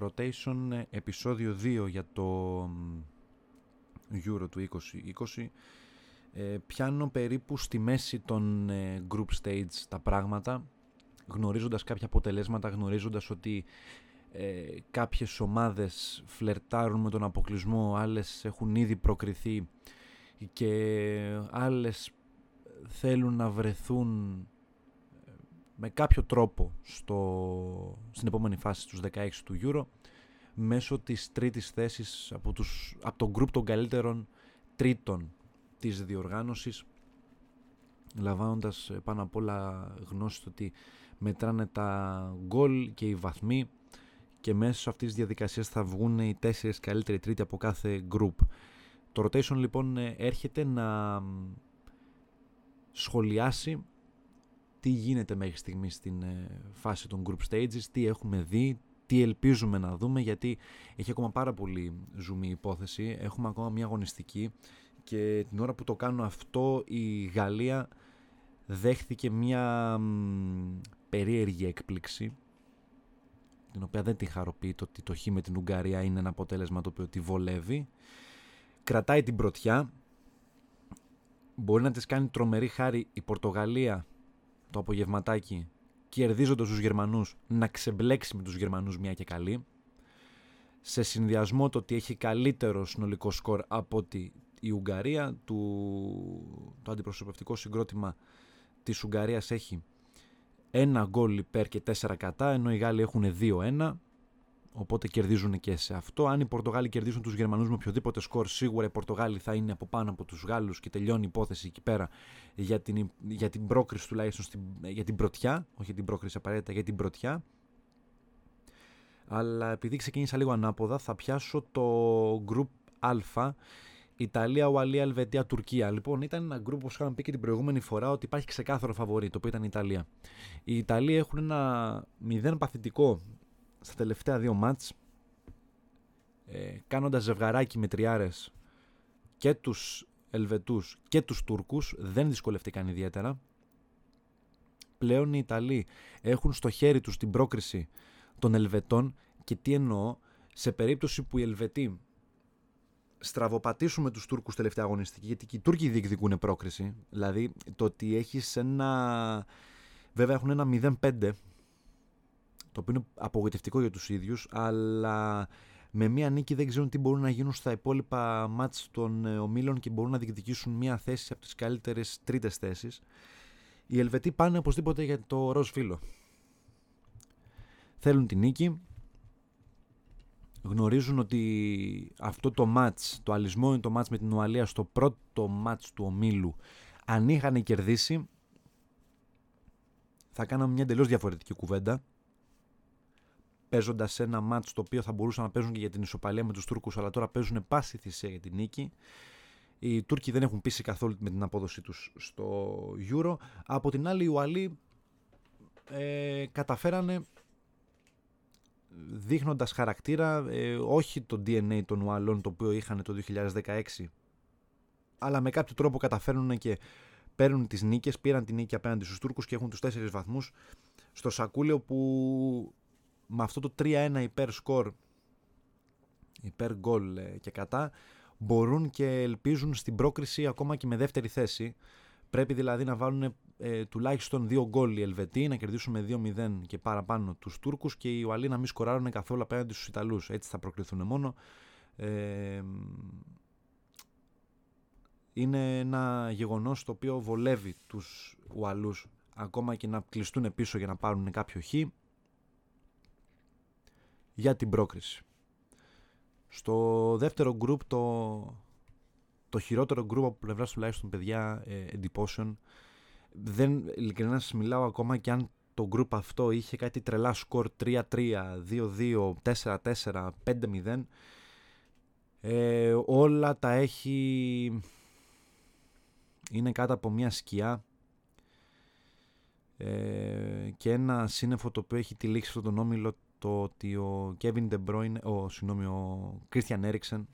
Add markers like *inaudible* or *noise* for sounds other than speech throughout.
Rotation ε, επεισόδιο 2 για το Euro του 2020 ε, πιάνω περίπου στη μέση των ε, group stage τα πράγματα γνωρίζοντας κάποια αποτελέσματα, γνωρίζοντας ότι ε, κάποιες ομάδες φλερτάρουν με τον αποκλεισμό, άλλες έχουν ήδη προκριθεί και άλλες θέλουν να βρεθούν ε, με κάποιο τρόπο στο, στην επόμενη φάση τους 16 του Euro μέσω της τρίτης θέσης από, τους, από τον γκρουπ των καλύτερων τρίτων της διοργάνωσης λαμβάνοντας ε, πάνω απ' όλα γνώση ότι μετράνε τα γκολ και οι βαθμοί και μέσω αυτής της διαδικασίας θα βγουν οι τέσσερις καλύτεροι τρίτη από κάθε group. Το rotation λοιπόν ε, έρχεται να σχολιάσει τι γίνεται μέχρι στιγμής στην ε, φάση των group stages, τι έχουμε δει, τι ελπίζουμε να δούμε γιατί έχει ακόμα πάρα πολύ ζουμί υπόθεση, έχουμε ακόμα μια αγωνιστική και την ώρα που το κάνω αυτό η Γαλλία δέχθηκε μια περίεργη έκπληξη την οποία δεν τη χαροποιεί το ότι το χ με την Ουγγαρία είναι ένα αποτέλεσμα το οποίο τη βολεύει. Κρατάει την πρωτιά. Μπορεί να της κάνει τρομερή χάρη η Πορτογαλία το απογευματάκι κερδίζοντας τους Γερμανούς να ξεμπλέξει με τους Γερμανούς μια και καλή σε συνδυασμό το ότι έχει καλύτερο συνολικό σκορ από ότι η Ουγγαρία του, το αντιπροσωπευτικό συγκρότημα της Ουγγαρίας έχει ένα γκολ υπέρ και τέσσερα κατά, ενώ οι Γάλλοι έχουν 2-1. Οπότε κερδίζουν και σε αυτό. Αν οι Πορτογάλοι κερδίσουν τους Γερμανούς με οποιοδήποτε σκορ, σίγουρα οι Πορτογάλοι θα είναι από πάνω από τους Γάλλους και τελειώνει η υπόθεση εκεί πέρα για την, για την πρόκριση τουλάχιστον στην, για την πρωτιά. Όχι την πρόκριση απαραίτητα, για την πρωτιά. Αλλά επειδή ξεκίνησα λίγο ανάποδα, θα πιάσω το group Α Ιταλία, Ουαλία, Ελβετία, Τουρκία. Λοιπόν, ήταν ένα γκρουπ που είχαμε πει και την προηγούμενη φορά ότι υπάρχει ξεκάθαρο φαβορή, το οποίο ήταν η Ιταλία. Οι Ιταλοί έχουν ένα μηδέν παθητικό στα τελευταία δύο μάτς, ε, κάνοντας ζευγαράκι με τριάρες και τους Ελβετούς και τους Τούρκους, δεν δυσκολευτήκαν ιδιαίτερα. Πλέον οι Ιταλοί έχουν στο χέρι τους την πρόκριση των Ελβετών και τι εννοώ, σε περίπτωση που οι Ελβετοί στραβοπατήσουμε τους Τούρκους τελευταία αγωνιστική, γιατί και οι Τούρκοι διεκδικούν πρόκριση. Δηλαδή το ότι έχεις ένα... Βέβαια έχουν ένα 0-5, το οποίο είναι απογοητευτικό για τους ίδιους, αλλά με μία νίκη δεν ξέρουν τι μπορούν να γίνουν στα υπόλοιπα μάτς των ε, ομίλων και μπορούν να διεκδικήσουν μία θέση από τις καλύτερες τρίτες θέσεις. Οι Ελβετοί πάνε οπωσδήποτε για το ροζ φύλλο. Θέλουν τη νίκη, γνωρίζουν ότι αυτό το μάτς, το αλυσμό είναι το μάτς με την Ουαλία στο πρώτο μάτς του ομίλου, αν είχαν κερδίσει, θα κάναμε μια εντελώς διαφορετική κουβέντα. Παίζοντας ένα μάτς το οποίο θα μπορούσαν να παίζουν και για την ισοπαλία με τους Τούρκους, αλλά τώρα παίζουν πάση θυσία για την νίκη. Οι Τούρκοι δεν έχουν πείσει καθόλου με την απόδοσή τους στο Euro. Από την άλλη, οι Ουαλοί ε, καταφέρανε δείχνοντας χαρακτήρα ε, όχι το DNA των Ουαλών το οποίο είχαν το 2016 αλλά με κάποιο τρόπο καταφέρνουν και παίρνουν τις νίκες, πήραν την νίκη απέναντι στους Τούρκους και έχουν τους τέσσερις βαθμούς στο σακούλιο που με αυτό το 3-1 υπέρ σκορ υπέρ γκολ ε, και κατά μπορούν και ελπίζουν στην πρόκριση ακόμα και με δεύτερη θέση Πρέπει δηλαδή να βάλουν ε, τουλάχιστον δύο γκολ οι Ελβετοί, να κερδίσουν με 2-0 και παραπάνω τους Τούρκους και οι Ουαλοί να μην σκοράρουν καθόλου απέναντι στους Ιταλούς. Έτσι θα προκληθούν μόνο. Ε, είναι ένα γεγονός το οποίο βολεύει τους Ουαλούς ακόμα και να κλειστούν πίσω για να πάρουν κάποιο χ για την πρόκριση. Στο δεύτερο γκρουπ το το χειρότερο γκρουπ από πλευράς τουλάχιστον παιδιά ε, εντυπώσεων. Δεν, ειλικρινά σας μιλάω ακόμα και αν το γκρουπ αυτό είχε κάτι τρελά σκορ 3-3, 2-2, 4-4, 5-0. Ε, όλα τα έχει είναι κάτω από μια σκιά ε, και ένα σύννεφο το οποίο έχει τυλίξει αυτόν τον όμιλο το ότι ο Kevin De Bruyne, ο, συγγνώμη, ο Christian Eriksen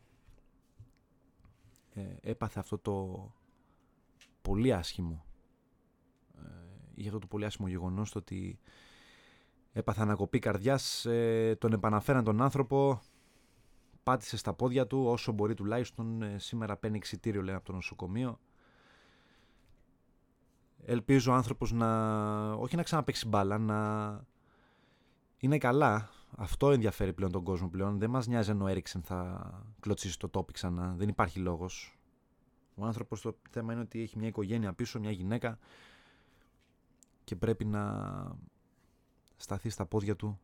ε, έπαθε αυτό το πολύ άσχημο ε, είχε αυτό το πολύ άσχημο γεγονός το ότι έπαθε ανακοπή καρδιάς, ε, τον επαναφέραν τον άνθρωπο, πάτησε στα πόδια του όσο μπορεί τουλάχιστον, ε, σήμερα παίρνει εξητήριο λέει από το νοσοκομείο. Ελπίζω ο άνθρωπος να, όχι να ξαναπαίξει μπάλα, να είναι καλά. Αυτό ενδιαφέρει πλέον τον κόσμο πλέον. Δεν μας νοιάζει αν ο Έριξεν θα κλωτσίσει το τόπι ξανά. Δεν υπάρχει λόγος. Ο άνθρωπος το θέμα είναι ότι έχει μια οικογένεια πίσω, μια γυναίκα και πρέπει να σταθεί στα πόδια του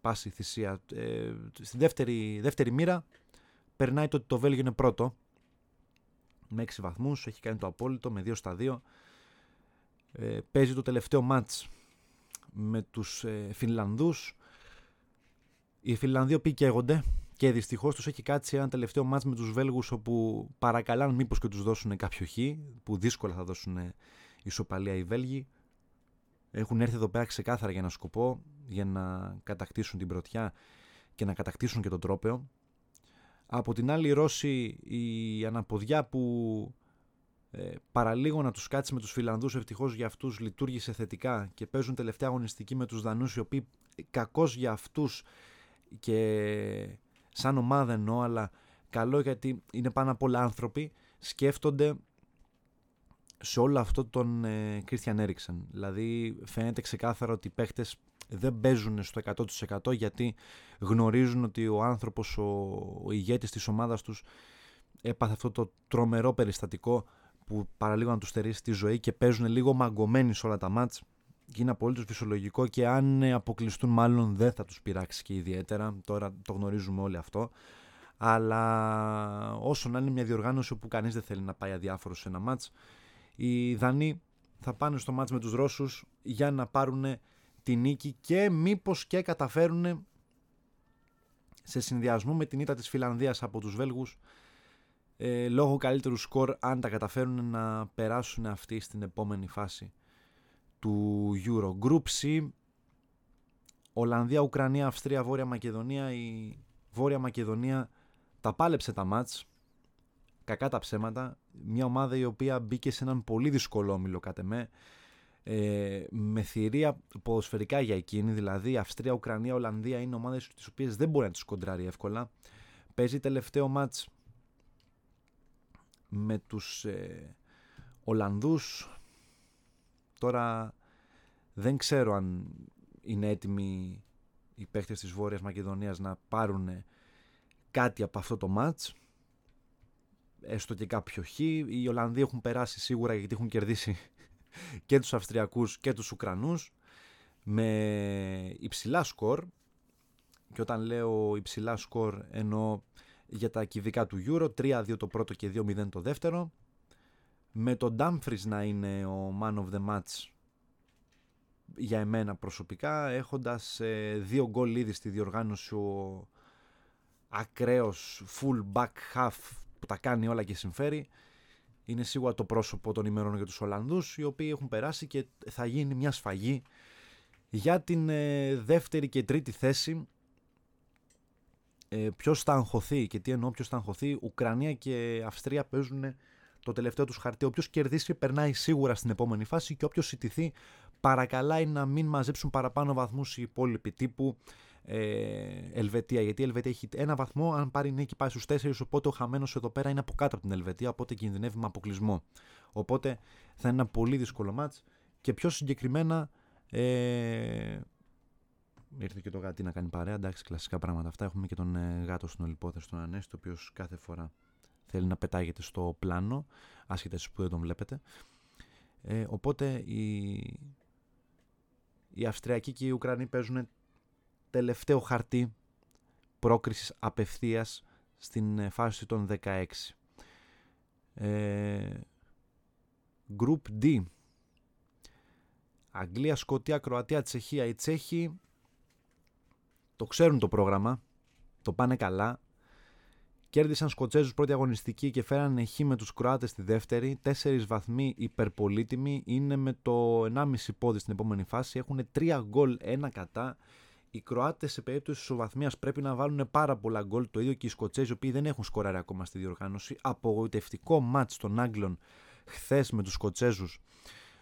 πάση θυσία. Ε, στη δεύτερη, δεύτερη μοίρα περνάει το ότι το Βέλγιο είναι πρώτο με 6 βαθμούς, έχει κάνει το απόλυτο με 2 στα 2. Ε, παίζει το τελευταίο μάτς με τους ε, Φινλανδούς. Οι Φινλανδοί οποίοι καίγονται και δυστυχώς τους έχει κάτσει ένα τελευταίο μάτς με τους Βέλγους όπου παρακαλάν μήπως και τους δώσουν κάποιο χ, που δύσκολα θα δώσουν ισοπαλία οι Βέλγοι. Έχουν έρθει εδώ πέρα ξεκάθαρα για ένα σκοπό, για να κατακτήσουν την πρωτιά και να κατακτήσουν και τον τρόπεο. Από την άλλη οι Ρώσοι, η αναποδιά που ε, παραλίγο να τους κάτσει με τους Φιλανδούς, ευτυχώς για αυτούς λειτουργήσε θετικά και παίζουν τελευταία αγωνιστική με τους Δανούς, οι οποίοι κακώς για αυτούς και σαν ομάδα εννοώ, αλλά καλό γιατί είναι πάνω απ' όλα άνθρωποι, σκέφτονται σε όλο αυτό τον Κρίστιαν ε, Έριξεν. Δηλαδή φαίνεται ξεκάθαρα ότι οι παίχτες δεν παίζουν στο 100% γιατί γνωρίζουν ότι ο άνθρωπος, ο, ο ηγέτης της ομάδας τους έπαθε αυτό το τρομερό περιστατικό που παραλίγο να τους στερήσει τη ζωή και παίζουν λίγο μαγκωμένοι σε όλα τα μάτς. Και είναι απολύτως φυσιολογικό και αν αποκλειστούν μάλλον δεν θα τους πειράξει και ιδιαίτερα, τώρα το γνωρίζουμε όλοι αυτό. Αλλά όσο να είναι μια διοργάνωση που κανείς δεν θέλει να πάει αδιάφορο σε ένα μάτς οι Δανείοι θα πάνε στο μάτς με τους Ρώσους για να πάρουν τη νίκη και μήπως και καταφέρουν σε συνδυασμό με την ήττα της Φιλανδίας από τους Βέλγους ε, λόγω καλύτερου σκορ αν τα καταφέρουν να περάσουν αυτοί στην επόμενη φάση του Euro. Group C, Ολλανδία, Ουκρανία, Αυστρία, Βόρεια Μακεδονία. Η Βόρεια Μακεδονία τα πάλεψε τα μάτς, κακά τα ψέματα. Μια ομάδα η οποία μπήκε σε έναν πολύ δύσκολο όμιλο κατ' εμέ, ε, με θηρία ποδοσφαιρικά για εκείνη, δηλαδή Αυστρία, Ουκρανία, Ολλανδία είναι ομάδες τις οποίες δεν μπορεί να τις κοντράρει εύκολα. Παίζει τελευταίο μάτς με τους ε, Ολλανδούς. Τώρα δεν ξέρω αν είναι έτοιμοι οι παίχτες της Βόρειας Μακεδονίας να πάρουν κάτι από αυτό το μάτς. Έστω και κάποιο χ. Οι Ολλανδοί έχουν περάσει σίγουρα γιατί έχουν κερδίσει *laughs* και τους Αυστριακούς και τους Ουκρανούς με υψηλά σκορ. Και όταν λέω υψηλά σκορ εννοώ για τα κυβικά του Euro, 3-2 το πρώτο και 2-0 το δεύτερο. Με τον Dumfries να είναι ο man of the match για εμένα προσωπικά, έχοντας ε, δύο γκολ ήδη στη διοργάνωση ο ακραίος full back half που τα κάνει όλα και συμφέρει. Είναι σίγουρα το πρόσωπο των ημερών για τους Ολλανδούς, οι οποίοι έχουν περάσει και θα γίνει μια σφαγή για την ε, δεύτερη και τρίτη θέση ε, ποιος θα αγχωθεί και τι εννοώ ποιος θα αγχωθεί. Ουκρανία και Αυστρία παίζουν το τελευταίο τους χαρτί. Όποιος κερδίσει περνάει σίγουρα στην επόμενη φάση και όποιος ιτηθεί παρακαλάει να μην μαζέψουν παραπάνω βαθμούς οι υπόλοιποι τύπου ε, Ελβετία. Γιατί η Ελβετία έχει ένα βαθμό, αν πάρει νίκη πάει στους 4, οπότε ο χαμένος εδώ πέρα είναι από κάτω από την Ελβετία, οπότε κινδυνεύει με αποκλεισμό. Οπότε θα είναι ένα πολύ δύσκολο μάτς και πιο συγκεκριμένα ε, Ήρθε και το γάτι να κάνει παρέα. Εντάξει, κλασικά πράγματα αυτά. Έχουμε και τον ε, γάτο στην ολυπόθεση, τον Ανέστη, ο οποίος κάθε φορά θέλει να πετάγεται στο πλάνο, άσχετα εσείς που δεν τον βλέπετε. Ε, οπότε οι, οι Αυστριακοί και οι Ουκρανοί παίζουν τελευταίο χαρτί πρόκρισης απευθείας στην ε, φάση των 16. Ε, group D. Αγγλία, Σκοτία, Κροατία, Τσεχία. Οι Τσέχοι το ξέρουν το πρόγραμμα, το πάνε καλά. Κέρδισαν Σκοτσέζους πρώτη αγωνιστική και φέρανε χ με τους Κροάτες στη δεύτερη. Τέσσερις βαθμοί υπερπολίτιμοι. Είναι με το 1,5 πόδι στην επόμενη φάση. Έχουν 3 γκολ, 1 κατά. Οι Κροάτες σε περίπτωση ισοβαθμίας πρέπει να βάλουν πάρα πολλά γκολ. Το ίδιο και οι Σκοτσέζοι, οι οποίοι δεν έχουν σκοράρει ακόμα στη διοργάνωση. Απογοητευτικό μάτς των Άγγλων χθες με τους Σκοτσέζους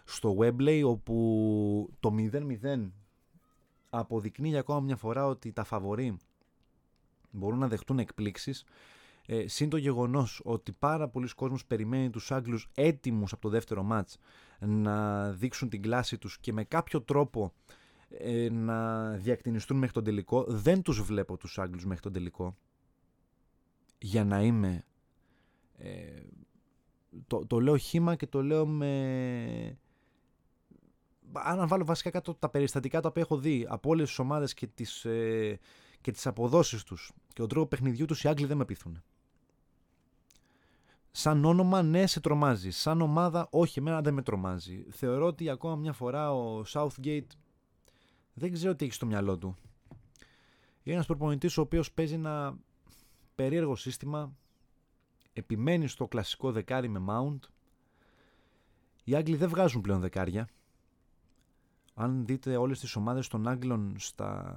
στο Webley, όπου το 0-0 αποδεικνύει για ακόμα μια φορά ότι τα φαβορεί μπορούν να δεχτούν εκπλήξεις ε, συν το γεγονός ότι πάρα πολλοί κόσμος περιμένει τους Άγγλους έτοιμους από το δεύτερο μάτς να δείξουν την κλάση τους και με κάποιο τρόπο ε, να διακτηνιστούν μέχρι τον τελικό. Δεν τους βλέπω τους Άγγλους μέχρι τον τελικό. Για να είμαι... Ε, το, το λέω χήμα και το λέω με... Αν βάλω βασικά κάτω τα περιστατικά τα οποία έχω δει από όλες τις ομάδες και τις, ε, και τις αποδόσεις τους και τον τρόπο παιχνιδιού τους οι Άγγλοι δεν με πείθουν. Σαν όνομα ναι σε τρομάζει, σαν ομάδα όχι εμένα δεν με τρομάζει. Θεωρώ ότι ακόμα μια φορά ο Southgate δεν ξέρω τι έχει στο μυαλό του. Είναι ένας προπονητής ο οποίος παίζει ένα περίεργο σύστημα. Επιμένει στο κλασικό δεκάρι με mount. Οι Άγγλοι δεν βγάζουν πλέον δεκάρια. Αν δείτε όλες τις ομάδες των Άγγλων στα,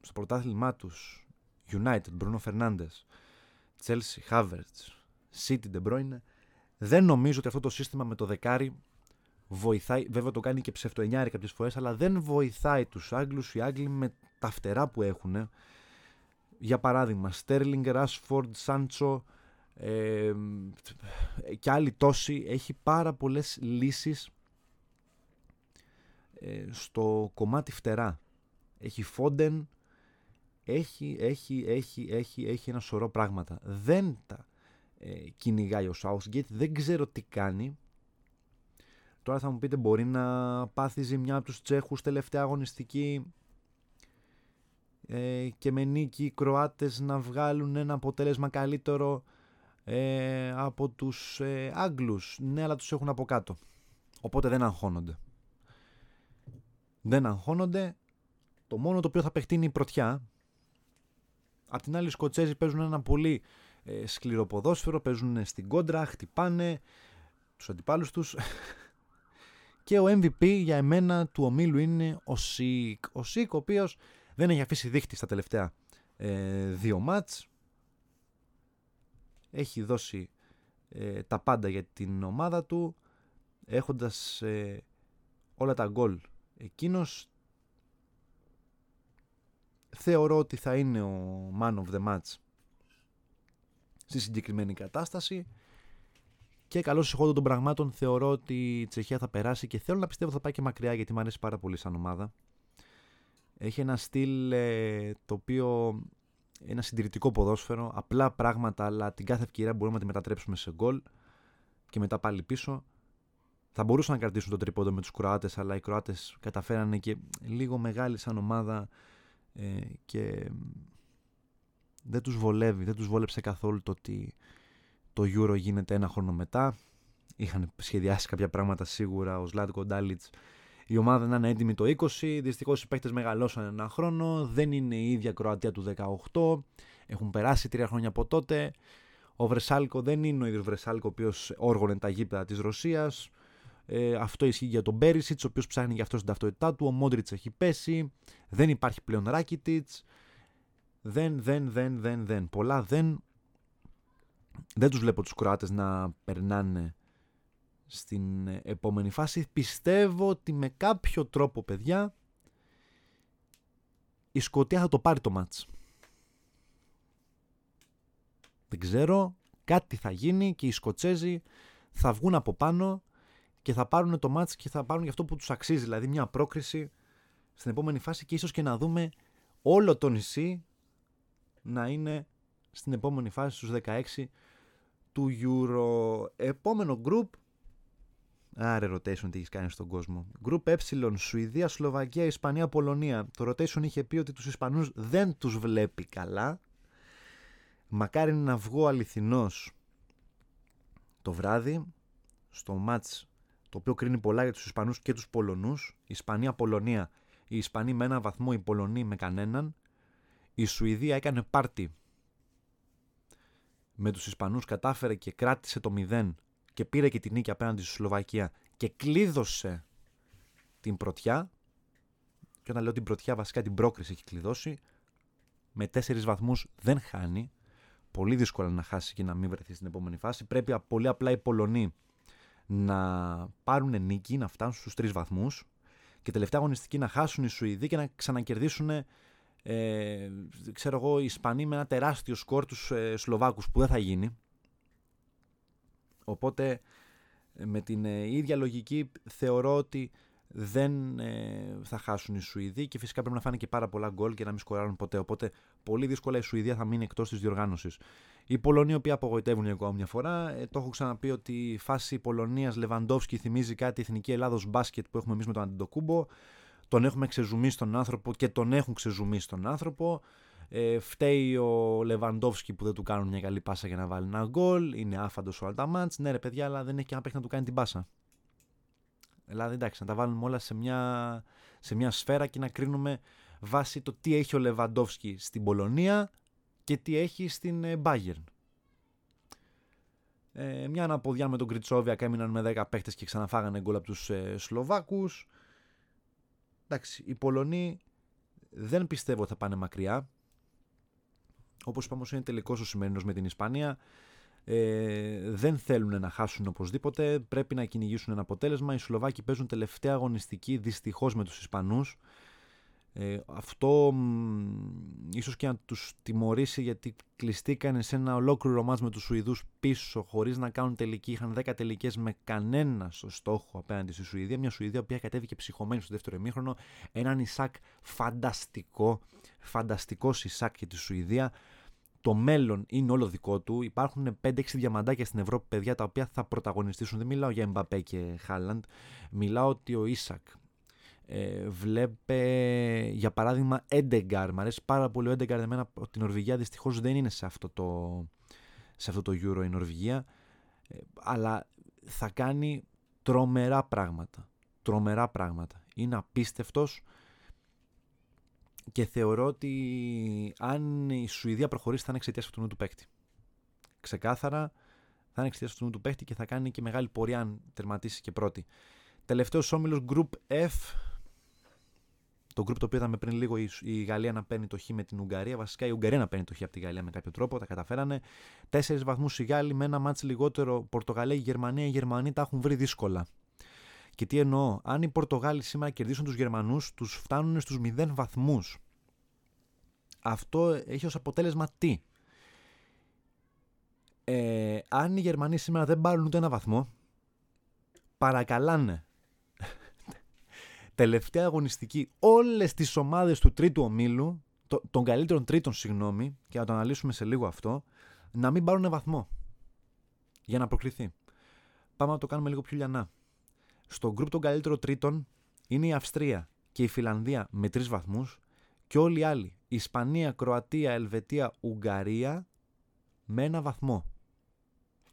στο πρωτάθλημά τους United, Bruno Fernandes, Chelsea, Havertz, City, De Bruyne δεν νομίζω ότι αυτό το σύστημα με το δεκάρι βοηθάει, βέβαια το κάνει και ψευτοενιάρι κάποιες φορές, αλλά δεν βοηθάει τους Άγγλους, οι Άγγλοι με τα φτερά που έχουν. Για παράδειγμα, Στέρλινγκ, Ράσφορντ, Σάντσο ε, και άλλοι τόσοι, έχει πάρα πολλές λύσεις ε, στο κομμάτι φτερά. Έχει Φόντεν, έχει, έχει, έχει, έχει, έχει ένα σωρό πράγματα. Δεν τα ε, κυνηγάει ο Southgate, δεν ξέρω τι κάνει, Τώρα θα μου πείτε μπορεί να πάθει ζημιά από τους Τσέχους τελευταία αγωνιστική ε, και με νίκη οι Κροάτες να βγάλουν ένα αποτέλεσμα καλύτερο ε, από τους ε, Άγγλους. Ναι, αλλά τους έχουν από κάτω. Οπότε δεν αγχώνονται. Δεν αγχώνονται. Το μόνο το οποίο θα παιχτεί είναι η πρωτιά. Απ' την άλλη οι Σκοτσέζοι παίζουν ένα πολύ ε, σκληρό ποδόσφαιρο, παίζουν στην κόντρα, χτυπάνε τους αντιπάλους τους *laughs* και ο MVP για εμένα του ομίλου είναι ο Σικ. Ο Σικ ο οποίος δεν έχει αφήσει δίχτυ στα τελευταία ε, δύο μάτς. Έχει δώσει ε, τα πάντα για την ομάδα του έχοντας ε, όλα τα γκολ εκείνος θεωρώ ότι θα είναι ο man of the match στη συγκεκριμένη κατάσταση και καλώς εισχόντων των πραγμάτων θεωρώ ότι η Τσεχία θα περάσει και θέλω να πιστεύω θα πάει και μακριά γιατί μου αρέσει πάρα πολύ σαν ομάδα. Έχει ένα στυλ ε, το οποίο ένα συντηρητικό ποδόσφαιρο, απλά πράγματα, αλλά την κάθε ευκαιρία μπορούμε να τη μετατρέψουμε σε γκολ και μετά πάλι πίσω. Θα μπορούσαν να κρατήσουν το τρίποντο με τους Κροάτες, αλλά οι Κροάτες καταφέρανε και λίγο μεγάλη σαν ομάδα ε, και δεν τους βολεύει, δεν τους βόλεψε καθόλου το ότι το Euro γίνεται ένα χρόνο μετά. Είχαν σχεδιάσει κάποια πράγματα σίγουρα ο Σλάτκο Ντάλιτς η ομάδα να είναι έτοιμη το 20. Δυστυχώς οι παίχτε μεγαλώσαν ένα χρόνο. Δεν είναι η ίδια Κροατία του 18. Έχουν περάσει τρία χρόνια από τότε. Ο Βρεσάλκο δεν είναι ο ίδιος Βρεσάλκο ο οποίος όργωνε τα γήπεδα της Ρωσίας. Ε, αυτό ισχύει για τον Μπέρισιτ, ο οποίος ψάχνει για αυτό την ταυτότητά του. Ο Μόντριτς έχει πέσει. Δεν υπάρχει πλέον Ράκιτιτ. Δεν, δεν, δεν, δεν, δεν. Πολλά δεν δεν τους βλέπω τους Κροάτες να περνάνε στην επόμενη φάση. Πιστεύω ότι με κάποιο τρόπο, παιδιά, η Σκοτία θα το πάρει το μάτς. Δεν ξέρω, κάτι θα γίνει και οι Σκοτσέζοι θα βγουν από πάνω και θα πάρουν το μάτς και θα πάρουν για αυτό που τους αξίζει, δηλαδή μια πρόκριση στην επόμενη φάση και ίσως και να δούμε όλο το νησί να είναι στην επόμενη φάση στους 16 του Euro. Επόμενο group. Άρε rotation τι έχεις κάνει στον κόσμο. Group Ε, Σουηδία, Σλοβακία, Ισπανία, Πολωνία. Το rotation είχε πει ότι τους Ισπανούς δεν τους βλέπει καλά. Μακάρι να βγω αληθινός το βράδυ στο match το οποίο κρίνει πολλά για τους Ισπανούς και τους Πολωνούς. Ισπανία-Πολωνία. Οι Ισπανοί με ένα βαθμό, οι Πολωνοί με κανέναν. Η Σουηδία έκανε πάρτι με τους Ισπανούς κατάφερε και κράτησε το 0 και πήρε και την νίκη απέναντι στη Σλοβακία και κλείδωσε την πρωτιά και όταν λέω την πρωτιά βασικά την πρόκριση έχει κλειδώσει με τέσσερις βαθμούς δεν χάνει πολύ δύσκολα να χάσει και να μην βρεθεί στην επόμενη φάση πρέπει πολύ απλά οι Πολωνοί να πάρουν νίκη να φτάσουν στους τρεις βαθμούς Και τελευταία αγωνιστική να χάσουν οι Σουηδοί και να ξανακερδίσουν ε, ξέρω εγώ, οι Ισπανοί με ένα τεράστιο σκορ τους ε, Σλοβάκους που δεν θα γίνει. Οπότε με την ε, ίδια λογική θεωρώ ότι δεν ε, θα χάσουν οι Σουηδοί και φυσικά πρέπει να φάνε και πάρα πολλά γκολ και να μην σκοράρουν ποτέ. Οπότε πολύ δύσκολα η Σουηδία θα μείνει εκτός της διοργάνωσης. Οι Πολωνοί, οι οποίοι απογοητεύουν για ακόμα μια φορά, ε, το έχω ξαναπεί ότι η φάση Πολωνίας Λεβαντόφσκι θυμίζει κάτι εθνική Ελλάδος μπάσκετ που έχουμε εμείς με τον Αντιτοκούμπο. Τον έχουμε ξεζουμίσει τον άνθρωπο και τον έχουν ξεζουμίσει τον άνθρωπο. Ε, φταίει ο Λεβαντόφσκι που δεν του κάνουν μια καλή πάσα για να βάλει ένα γκολ. Είναι άφαντος ο Αλταμάντς. Ναι, ρε παιδιά, αλλά δεν έχει και ένα να του κάνει την πάσα. Δηλαδή, εντάξει, να τα βάλουμε όλα σε μια, σε μια σφαίρα και να κρίνουμε βάσει το τι έχει ο Λεβαντόφσκι στην Πολωνία και τι έχει στην Bayern. Ε, μια αναποδιά με τον Κριτσόβιακ έμειναν με 10 παίχτες και ξαναφάγανε γκολ από τους ε, Σλοβάκους. Εντάξει, οι Πολωνοί δεν πιστεύω ότι θα πάνε μακριά. Όπως είπαμε είναι τελικός ο σημερινός με την Ισπανία ε, δεν θέλουν να χάσουν οπωσδήποτε. Πρέπει να κυνηγήσουν ένα αποτέλεσμα. Οι Σλοβάκοι παίζουν τελευταία αγωνιστική δυστυχώς με τους Ισπανούς. Ε, αυτό ίσως και να τους τιμωρήσει γιατί κλειστήκαν σε ένα ολόκληρο μάτς με τους Σουηδούς πίσω χωρίς να κάνουν τελική. Είχαν 10 τελικές με κανένα στο στόχο απέναντι στη Σουηδία. Μια Σουηδία που κατέβηκε ψυχωμένη στο δεύτερο ημίχρονο. Έναν Ισάκ φανταστικό, φανταστικός Ισάκ για τη Σουηδία το μέλλον είναι όλο δικό του. Υπάρχουν 5-6 διαμαντάκια στην Ευρώπη, παιδιά, τα οποία θα πρωταγωνιστήσουν. Δεν μιλάω για Εμπαπέ και Χάλαντ. Μιλάω ότι ο Ίσακ ε, βλέπε, για παράδειγμα, Έντεγκαρ. Μ' αρέσει πάρα πολύ ο Έντεγκαρ. Εμένα από την Νορβηγία δυστυχώς δεν είναι σε αυτό το, σε αυτό το Euro η Νορβηγία. Ε, αλλά θα κάνει τρομερά πράγματα. Τρομερά πράγματα. Είναι απίστευτος και θεωρώ ότι αν η Σουηδία προχωρήσει θα είναι εξαιτίας αυτού του παίκτη. Ξεκάθαρα θα είναι εξαιτίας αυτού του παίκτη και θα κάνει και μεγάλη πορεία αν τερματίσει και πρώτη. Τελευταίος όμιλος Group F. Το group το οποίο είδαμε πριν λίγο η Γαλλία να παίρνει το χ με την Ουγγαρία. Βασικά η Ουγγαρία να παίρνει το χ από τη Γαλλία με κάποιο τρόπο. Τα καταφέρανε. Τέσσερις βαθμούς οι Γάλλοι με ένα μάτσο λιγότερο. Πορτογαλία και Γερμανία. Οι Γερμανοί τα έχουν βρει δύσκολα. Και τι εννοώ, αν οι Πορτογάλοι σήμερα κερδίσουν τους Γερμανούς, τους φτάνουν στους 0 βαθμούς. Αυτό έχει ως αποτέλεσμα τι; Ε, αν οι Γερμανοί σήμερα δεν πάρουν ούτε ένα βαθμό, παρακαλάνε τελευταία αγωνιστική όλες τις ομάδες του τρίτου ομίλου, το, των καλύτερων τρίτων συγγνώμη, και να το αναλύσουμε σε λίγο αυτό, να μην πάρουν βαθμό για να προκριθεί. Πάμε να το κάνουμε λίγο πιο λιανά. Στο γκρουπ των καλύτερων τρίτων είναι η Αυστρία και η Φιλανδία με τρεις βαθμούς και όλοι οι άλλοι. Ισπανία, Κροατία, Ελβετία, Ουγγαρία με ένα βαθμό.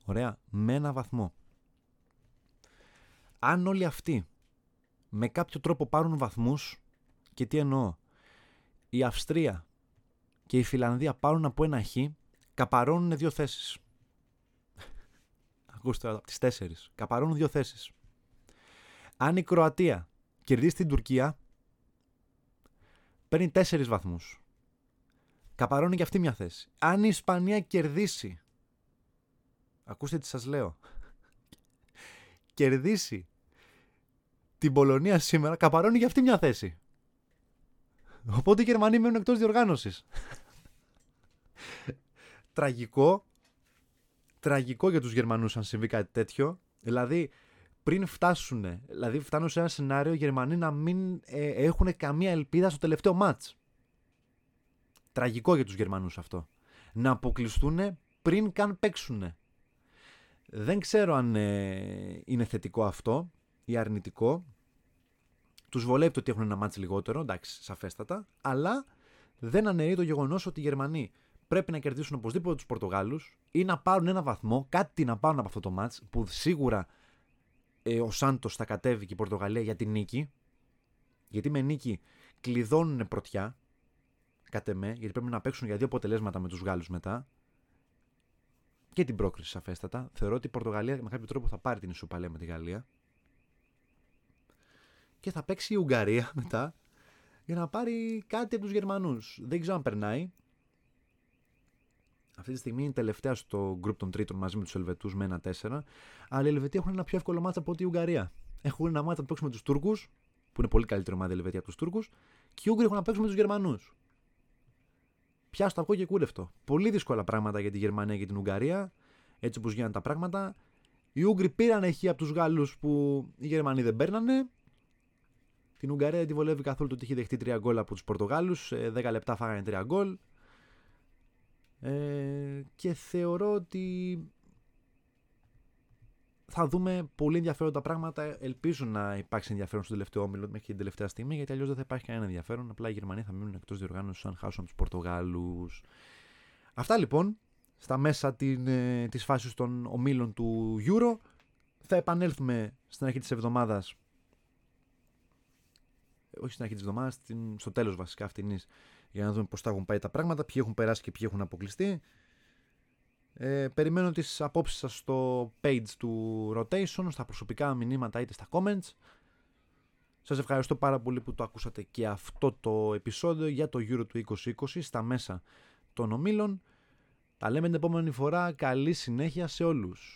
Ωραία, με ένα βαθμό. Αν όλοι αυτοί με κάποιο τρόπο πάρουν βαθμούς και τι εννοώ, η Αυστρία και η Φιλανδία πάρουν από ένα χ, καπαρώνουν δύο θέσεις. *laughs* Ακούστε από τις τέσσερις. Καπαρώνουν δύο θέσεις. Αν η Κροατία κερδίσει την Τουρκία, παίρνει τέσσερις βαθμούς. Καπαρώνει και αυτή μια θέση. Αν η Ισπανία κερδίσει, ακούστε τι σας λέω, *laughs* κερδίσει την Πολωνία σήμερα, καπαρώνει και αυτή μια θέση. Οπότε οι Γερμανοί μένουν εκτός διοργάνωσης. *laughs* τραγικό, τραγικό για τους Γερμανούς αν συμβεί κάτι τέτοιο. Δηλαδή, πριν φτάσουν, δηλαδή φτάνουν σε ένα σενάριο οι Γερμανοί να μην ε, έχουν καμία ελπίδα στο τελευταίο μάτς. Τραγικό για τους Γερμανούς αυτό. Να αποκλειστούν πριν καν παίξουν. Δεν ξέρω αν ε, είναι θετικό αυτό ή αρνητικό. Τους βολεύει το ότι έχουν ένα μάτς λιγότερο, εντάξει, σαφέστατα, αλλά δεν αναιρεί το γεγονός ότι οι Γερμανοί πρέπει να κερδίσουν οπωσδήποτε τους Πορτογάλους ή να πάρουν ένα βαθμό, κάτι να πάρουν από αυτό το μάτς που σίγουρα ε, ο Σάντος θα κατέβει και η Πορτογαλία για την νίκη. Γιατί με νίκη κλειδώνουν πρωτιά. Κατ' εμέ, γιατί πρέπει να παίξουν για δύο αποτελέσματα με τους Γάλλους μετά. Και την πρόκριση σαφέστατα. Θεωρώ ότι η Πορτογαλία με κάποιο τρόπο θα πάρει την ισοπαλία με τη Γαλλία. Και θα παίξει η Ουγγαρία *laughs* μετά για να πάρει κάτι από τους Γερμανούς. Δεν ξέρω αν περνάει. Αυτή τη στιγμή είναι τελευταία στο γκρουπ των τρίτων μαζί με τους Ελβετούς με ένα 4. Αλλά οι Ελβετοί έχουν ένα πιο εύκολο μάτσα από ότι η Ουγγαρία. Έχουν ένα μάτσα να παίξουν με τους Τούρκους που είναι πολύ καλύτερη ομάδα Ελβετία από τους Τούρκους. Και οι Ούγγροι έχουν να παίξουν με τους Γερμανούς. Πιά στο αυγό και κούρευτο. Πολύ δύσκολα πράγματα για τη Γερμανία και την Ουγγαρία. Έτσι όπως γίνανε τα πράγματα. Οι Ούγγροι πήραν εχεί από τους Γάλλους που οι Γερμανοί δεν παίρνανε. Την Ουγγαρία δεν τη βολεύει καθόλου το ότι έχει δεχτεί 3 γκολ από τους Πορτογάλους. 10 λεπτά φάγανε 3 γκολ. Ε, και θεωρώ ότι θα δούμε πολύ ενδιαφέροντα πράγματα. Ελπίζω να υπάρξει ενδιαφέρον στο τελευταίο όμιλο μέχρι την τελευταία στιγμή, γιατί αλλιώς δεν θα υπάρχει κανένα ενδιαφέρον. Απλά οι Γερμανοί θα μείνουν εκτός διοργάνωσης αν χάσουν τους Πορτογάλους. Αυτά λοιπόν στα μέσα την, ε, της φάσης των ομίλων του Euro. Θα επανέλθουμε στην αρχή της εβδομάδας όχι στην αρχή της εβδομάδας, στο τέλος βασικά αυτήν για να δούμε πώς θα έχουν πάει τα πράγματα, ποιοι έχουν περάσει και ποιοι έχουν αποκλειστεί. Ε, περιμένω τις απόψεις σας στο page του Rotation, στα προσωπικά μηνύματα είτε στα comments. Σας ευχαριστώ πάρα πολύ που το ακούσατε και αυτό το επεισόδιο για το Euro του 2020 στα μέσα των ομίλων. Τα λέμε την επόμενη φορά. Καλή συνέχεια σε όλους.